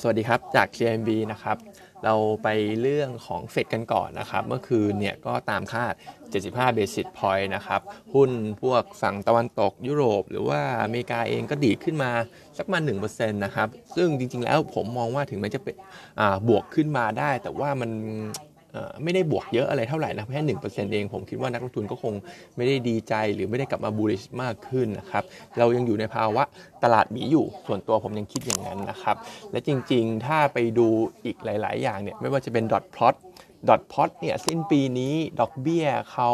สวัสดีครับ จาก CMB นะครับ เราไปเรื่องของเฟดกันก่อนนะครับ เมื่อคืนเนี่ยก็ตามคาด 75 basis point นะครับ หุ้นพวกฝั่งตะวันตกยุโรป หรือว่าอเมริกาเองก็ดีขึ้นมาสักมา1%นะครับ ซึ่งจริงๆแล้วผมมองว่าถึงแม้จะเป็นบวกขึ้นมาได้ แต่ว่ามัน ไม่ได้บวกเยอะอะไรเท่าไหร่นะแค่หนึ่งเปอร์เซ็นต์เองผมคิดว่านักลงทุนก็คงไม่ได้ดีใจหรือไม่ได้กลับมาบูริชมากขึ้นนะครับ เรายังอยู่ในภาวะตลาดหมีอยู่ ส่วนตัวผมยังคิดอย่างนั้นนะครับ และจริงๆ ถ้าไปดูอีกหลาย ๆ อย่างเนี่ยไม่ว่าจะเป็นดอทพลอตดอทพอตเนี่ยสิ้นปีนี้ดอกเบี้ยเขา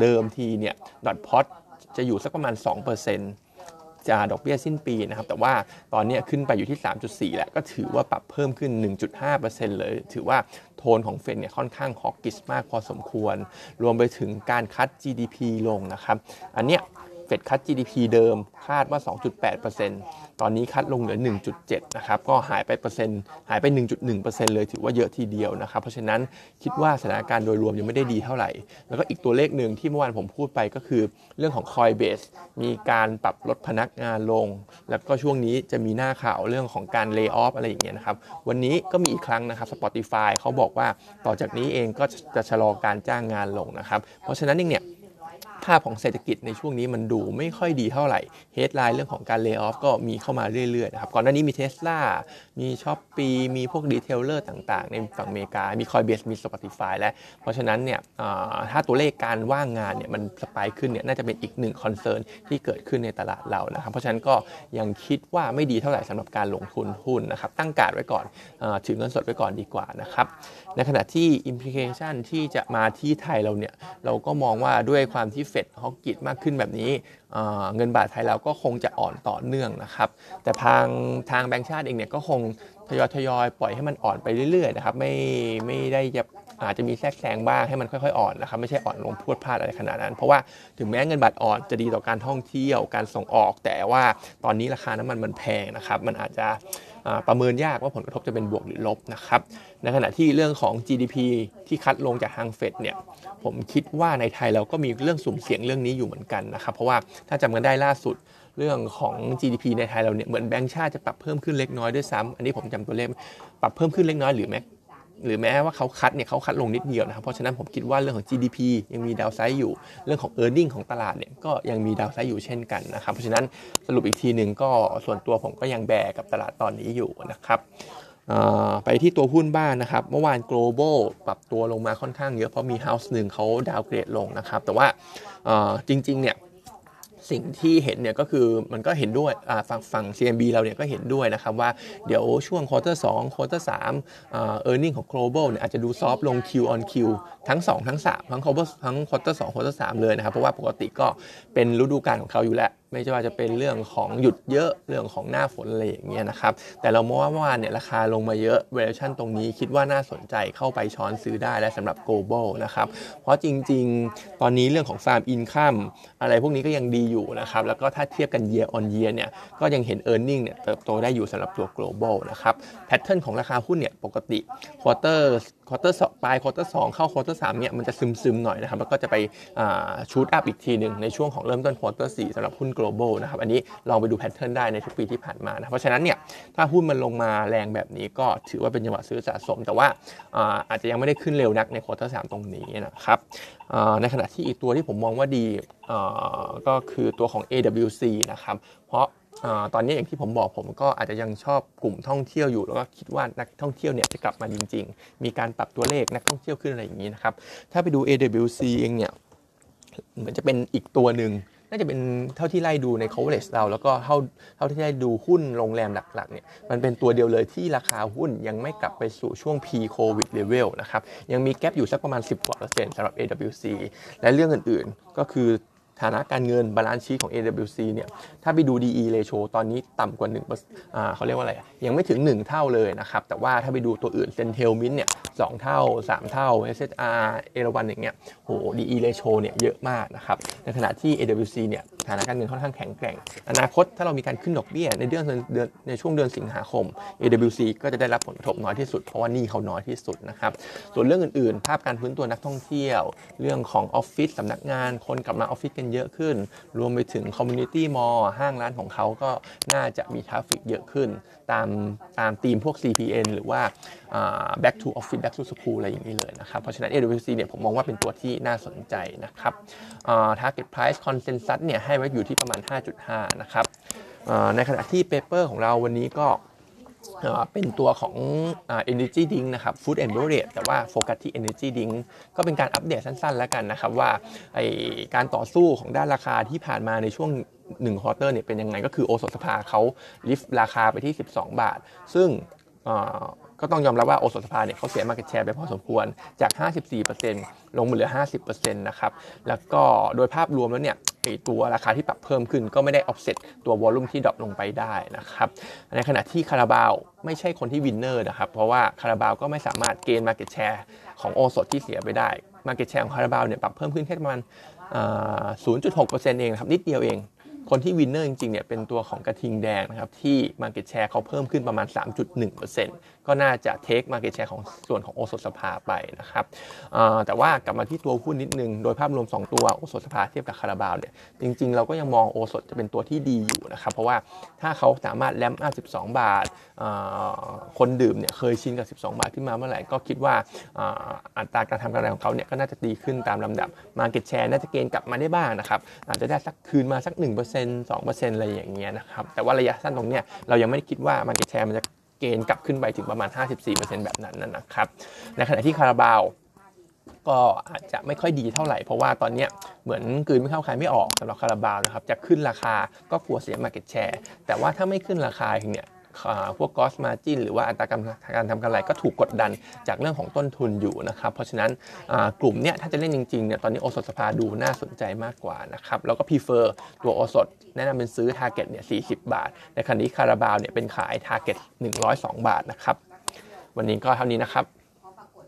เดิมทีเนี่ยดอทพอตจะอยู่สักประมาณ 2% จะดอกเบี้ยสิ้นปีนะครับ แต่ว่าตอนนี้ขึ้นไปอยู่ที่ 3.4 แล้ว ก็ถือว่าปรับเพิ่มขึ้น 1.5%เลย ถือว่าโทนของเฟดเนี่ยค่อนข้างฮอกกิสมากพอสมควร รวมไปถึงการคัด GDP ลงนะครับ อันเนี้ย เฟดคัด GDP เดิมคาดว่า 2.8%ตอนนี้คัดลงเหลือ 1.7 นะครับ ก็หายไปเปอร์เซ็นต์หายไป 1.1%เลยถือว่าเยอะทีเดียวนะครับ เพราะฉะนั้นคิดว่าสถานการณ์โดยรวมยังไม่ได้ดีเท่าไหร่ แล้วก็อีกตัวเลขหนึ่งที่เมื่อวานผมพูดไปก็คือ เรื่องของ Coinbase มีการปรับลดพนักงานลง แล้วก็ช่วงนี้จะมีหน้าข่าวเรื่องของการเลิกออฟอะไรอย่างเงี้ยนะครับ วันนี้ก็มีอีกครั้งนะครับ Spotify เขาบอกว่าต่อจากนี้เองก็จะชะลอการจ้างงานลงนะครับ เพราะฉะนั้นเองเนี่ยภาพของเศรษฐกิจในช่วงนี้มันดูไม่ค่อยดีเท่าไหร่ headline เรื่องของการ layoff ก็มีเข้ามาเรื่อยๆนะครับก่อนหน้านี้มีเทสลามี Shopee มีพวก retailer ต่างๆ ในฝั่งอเมริกา มี Coinbase มี Spotify แล้วเพราะฉะนั้นเนี่ยถ้าตัวเลขการว่างงานเนี่ยมัน spike ขึ้นเนี่ยน่าจะเป็นอีกหนึ่ง concern ที่เกิดขึ้นในตลาดเรานะครับเพราะฉะนั้นก็ยังคิดว่าไม่ดีเท่าไหร่สำหรับการลงทุนหุ้นนะครับตั้งการ์ดไว้ก่อนถือเงินสดไว้ก่อนดีกว่านะครับในขณะที่อิมพิเคชันที่จะมาที่ไทยเราเนี่ยเราก็มองว่าด้วยความที่เฟดฮอกกิตมากขึ้นแบบนี้เงินบาทไทยเราก็คงจะอ่อนต่อเนื่องนะครับ แต่ทางทางแบงก์ชาติเองเนี่ยก็คงทยอยทยอยปล่อยให้มันอ่อนไปเรื่อยๆนะครับไม่ไม่ได้จะอาจจะมีแทรกแซงบ้างให้มันค่อยๆอ่อนนะครับไม่ใช่อ่อนลงพูดพลาดอะไรขนาดนั้น เพราะว่าถึงแม้เงินบาทอ่อนจะดีต่อการท่องเที่ยวการส่งออก แต่ว่าตอนนี้ราคาน้ำมันมันแพงนะครับ มันอาจจะ ประเมินยากว่าผลกระทบจะเป็นบวกหรือลบนะครับในขณะที่เรื่องของ GDP ที่คัดลงจากทางเฟดเนี่ยผมคิดว่าในไทยเราก็มีเรื่องสุ่มเสี่ยงเรื่องนี้อยู่เหมือนกันนะครับ เพราะว่าถ้าจำกันได้ล่าสุดเรื่องของ GDP ในไทยเราเนี่ยเหมือนแบงก์ชาติจะปรับเพิ่มขึ้นเล็กน้อยด้วยซ้ำอันนี้ผมจำตัวเลขปรับเพิ่มขึ้นเล็กน้อยหรือแม้ หรือแม้ว่าเขาคัดเนี่ยเขาคัดลงนิดเดียวนะครับ เพราะฉะนั้นผมคิดว่าเรื่องของ GDP ยังมีดาวไซด์อยู่ เรื่องของ e a r n i n g ของตลาดเนี่ยก็ยังมี downside อยู่เช่นกันนะครับ เพราะฉะนั้นสรุปอีกทีหนึ่งก็ส่วนตัวผมก็ยัง bear กับตลาดตอนนี้อยู่นะครับไปที่ตัวหุ้นบ้างนะครับ เมื่อวาน global ปรับตัวลงมาค่อนข้างเยอะเพราะมี house หนึ่งเขา downgrade ลงนะครับ แต่ว่าจริงๆเนี่ย สิ่งที่เห็นเนี่ยก็คือมันก็เห็นด้วยฝั่งฝั่ง CMB เราเนี่ยก็เห็นด้วยนะครับว่าเดี๋ยวช่วง quarter สอง quarter สาม earning ของ global เนี่ยอาจจะดู soft ลง Q on Q ทั้ง 2 ทั้ง 3 ทั้ง global ทั้ง quarter สอง quarter สามเลยนะครับ เพราะว่าปกติก็เป็นฤดูกาลของเขาอยู่แล้ว ไม่ว่าจะเป็นเรื่องของหยุดเยอะเรื่องของหน้าฝนอะไรอย่างเงี้ยนะครับ แต่เรามองว่าเมื่อวานเนี่ยราคาลงมาเยอะ valuation ตรงนี้คิดว่าน่าสนใจเข้าไปช้อนซื้อได้และสำหรับ global นะครับ เพราะจริง ๆ ตอนนี้เรื่องของ farm income อะไรพวกนี้ก็ยังดีอยู่นะครับ แล้วก็ถ้าเทียบกัน year on year เนี่ยก็ยังเห็น earning เนี่ยเติบโตได้อยู่สำหรับตัว global นะครับ pattern ของราคาหุ้นเนี่ยปกติ quarter quarter สองปลาย quarter สองเข้า quarter สามเนี่ยมันจะซึมซึมหน่อยนะครับแล้วก็จะไป shoot up อีกทีหนึ่งในช่วงของเริ่มต้น quarter สี่สำหรับหุ้น global นะครับอันนี้ลองไปดู pattern ได้ในทุกปีที่ผ่านมานะเพราะฉะนั้นเนี่ยถ้าหุ้นมันลงมาแรงแบบนี้ก็ถือว่าเป็นจังหวะซื้อสะสม แต่ว่าอาจจะยังไม่ได้ขึ้นเร็วนักใน quarter สองตรงนี้นะครับในขณะที่อีกตัวที่ผมมองว่าดีก็คือตัวของ AWC นะครับเพราะ ตอนนี้อย่างที่ผมบอกผมก็อาจจะยังชอบกลุ่มท่องเที่ยวอยู่ แล้วก็คิดว่านักท่องเที่ยวเนี่ยจะกลับมาจริง ๆ มีการปรับตัวเลขนักท่องเที่ยวขึ้นอะไรอย่างนี้นะครับ ถ้าไปดู AWC เองเนี่ยเหมือนจะเป็นอีกตัวหนึ่งน่าจะเป็นเท่าที่ไล่ดูใน coverage เรา แล้วก็เท่าเท่าที่ไล่ดูหุ้นโรงแรมหลักๆเนี่ยมันเป็นตัวเดียวเลยที่ราคาหุ้นยังไม่กลับไปสู่ช่วง pre covid level นะครับ ยังมีแกลบอยู่สักประมาณ 10กว่าเปอร์เซ็นต์สำหรับ AWC และเรื่องอื่นๆ ก็คือ ฐานะการเงิน balance sheet ของ AWC เนี่ยถ้าไปดู DE ratio ตอนนี้ต่ำกว่า1อ่าเขาเรียกว่าอะไร ยังไม่ถึง 1 เท่าเลยนะครับ แต่ว่าถ้าไปดูตัวอื่นเซ็นเทลมินท์เนี่ยสองเท่า 3 เท่า SHR เอราวันอย่างเงี้ยโห DE ratio เนี่ยเยอะมากนะครับ ในขณะที่ AWC เนี่ยฐานะการเงินค่อนข้างแข็งแกร่ง อนาคตถ้าเรามีการขึ้นดอกเบี้ยในเดือนเดือนในช่วงเดือนสิงหาคม AWC ก็จะได้รับผลกระทบน้อยที่สุดเพราะว่าหนี้เขาน้อยที่สุดนะครับ ส่วนเรื่องอื่นๆ ภาพการฟื้นตัวนักท่องเที่ยว เรื่องของออฟฟิศสำนักงานคนกลับมาออฟฟิศกันเยอะขึ้น รวมไปถึงคอมมูนิตี้มอลล์ห้างร้านของเขาก็น่าจะมี traffic เยอะขึ้น ตามตามธีมพวก CPN หรือว่า back to office back to school อะไรอย่างนี้เลยนะครับ เพราะฉะนั้น AWC เนี่ยผมมองว่าเป็นตัวที่น่าสนใจนะครับ target price consensus เนี่ยให้ไว้อยู่ที่ประมาณ 5.5 นะครับในขณะที่ paper ของเราวันนี้ก็ เป็นตัวของ energy drink นะครับ food and beverage แต่ว่าโฟกัสที่ energy drink ก็เป็นการอัปเดตสั้นๆ แล้วกันนะครับ ว่าการต่อสู้ของด้านราคาที่ผ่านมาในช่วง1 quarter เนี่ยเป็นยังไงก็คือโอสถสภาเขาลิฟต์ราคาไปที่ 12 บาท ซึ่งก็ต้องยอมรับว่าโอสถสภาเนี่ยเขาเสีย market share ไปพอสมควรจาก 54%ลงมาเหลือ 50%นะครับแล้วก็โดยภาพรวมแล้วเนี่ย ตัวราคาที่ปรับเพิ่มขึ้นก็ไม่ได้ออฟเซตตัว volume ที่ drop ลงไปได้นะครับในขณะที่คาราบาวไม่ใช่คนที่ winner นะครับเพราะว่าคาราบาวก็ไม่สามารถ gain market share ของโอสถที่เสียไปได้ market share ของคาราบาวเนี่ยปรับเพิ่มขึ้นแค่ประมาณ0.6%เองครับนิดเดียวเอง คนที่ winner จริงๆเนี่ยเป็นตัวของกระทิงแดงนะครับที่ Market Share เขาเพิ่มขึ้นประมาณ 3.1%ก็น่าจะ take Market Share ของส่วนของโอสถสภาไปนะครับแต่ว่ากลับมาที่ตัวหุ้นนิดนึง โดยภาพรวม 2 ตัวโอสถสภาเทียบกับคาราบาวเนี่ยจริงๆ เราก็ยังมองโอสถจะเป็นตัวที่ดีอยู่นะครับเพราะว่าถ้าเขาสามารถแลมอัพ12 บาท คนดื่มเนี่ยเคยชินกับ 12 บาทขึ้นมาเมื่อไหร่ก็คิดว่าอัตราการทำกำไรของเขาเนี่ยก็น่าจะดีขึ้นตามลำดับ Market Share น่าจะเกณฑ์กลับมาได้บ้างนะครับอาจจะได้สักคืนมาสัก1% 2%อะไรอย่างเงี้ยนะครับ แต่ว่าระยะสั้นตรงเนี้ยเรายังไม่ได้คิดว่ามันจะแชร์มันจะเกณฑ์กลับขึ้นไปถึงประมาณ 54%แบบนั้นนะครับ ในขณะที่คาราบาวก็อาจจะไม่ค่อยดีเท่าไหร่ เพราะว่าตอนนี้เหมือนกลืนไม่เข้าคายไม่ออกสำหรับคาราบาวนะครับ จะขึ้นราคาก็กลัวเสีย market share แต่ว่าถ้าไม่ขึ้นราคาเนี่ย พวก gross margin หรือว่าอัตราการทำกำไรก็ถูกกดดันจากเรื่องของต้นทุนอยู่นะครับ เพราะฉะนั้นกลุ่มเนี้ยถ้าจะเล่นจริงๆเนี่ยตอนนี้โอสถสภาดูน่าสนใจมากกว่านะครับแล้วก็ prefer ตัวโอสถแนะนำเป็นซื้อ target เนี่ย40 บาท ในขณะที่คาราบาวเนี่ยเป็นขาย target 102 บาทนะครับวันนี้ก็เท่านี้นะครับ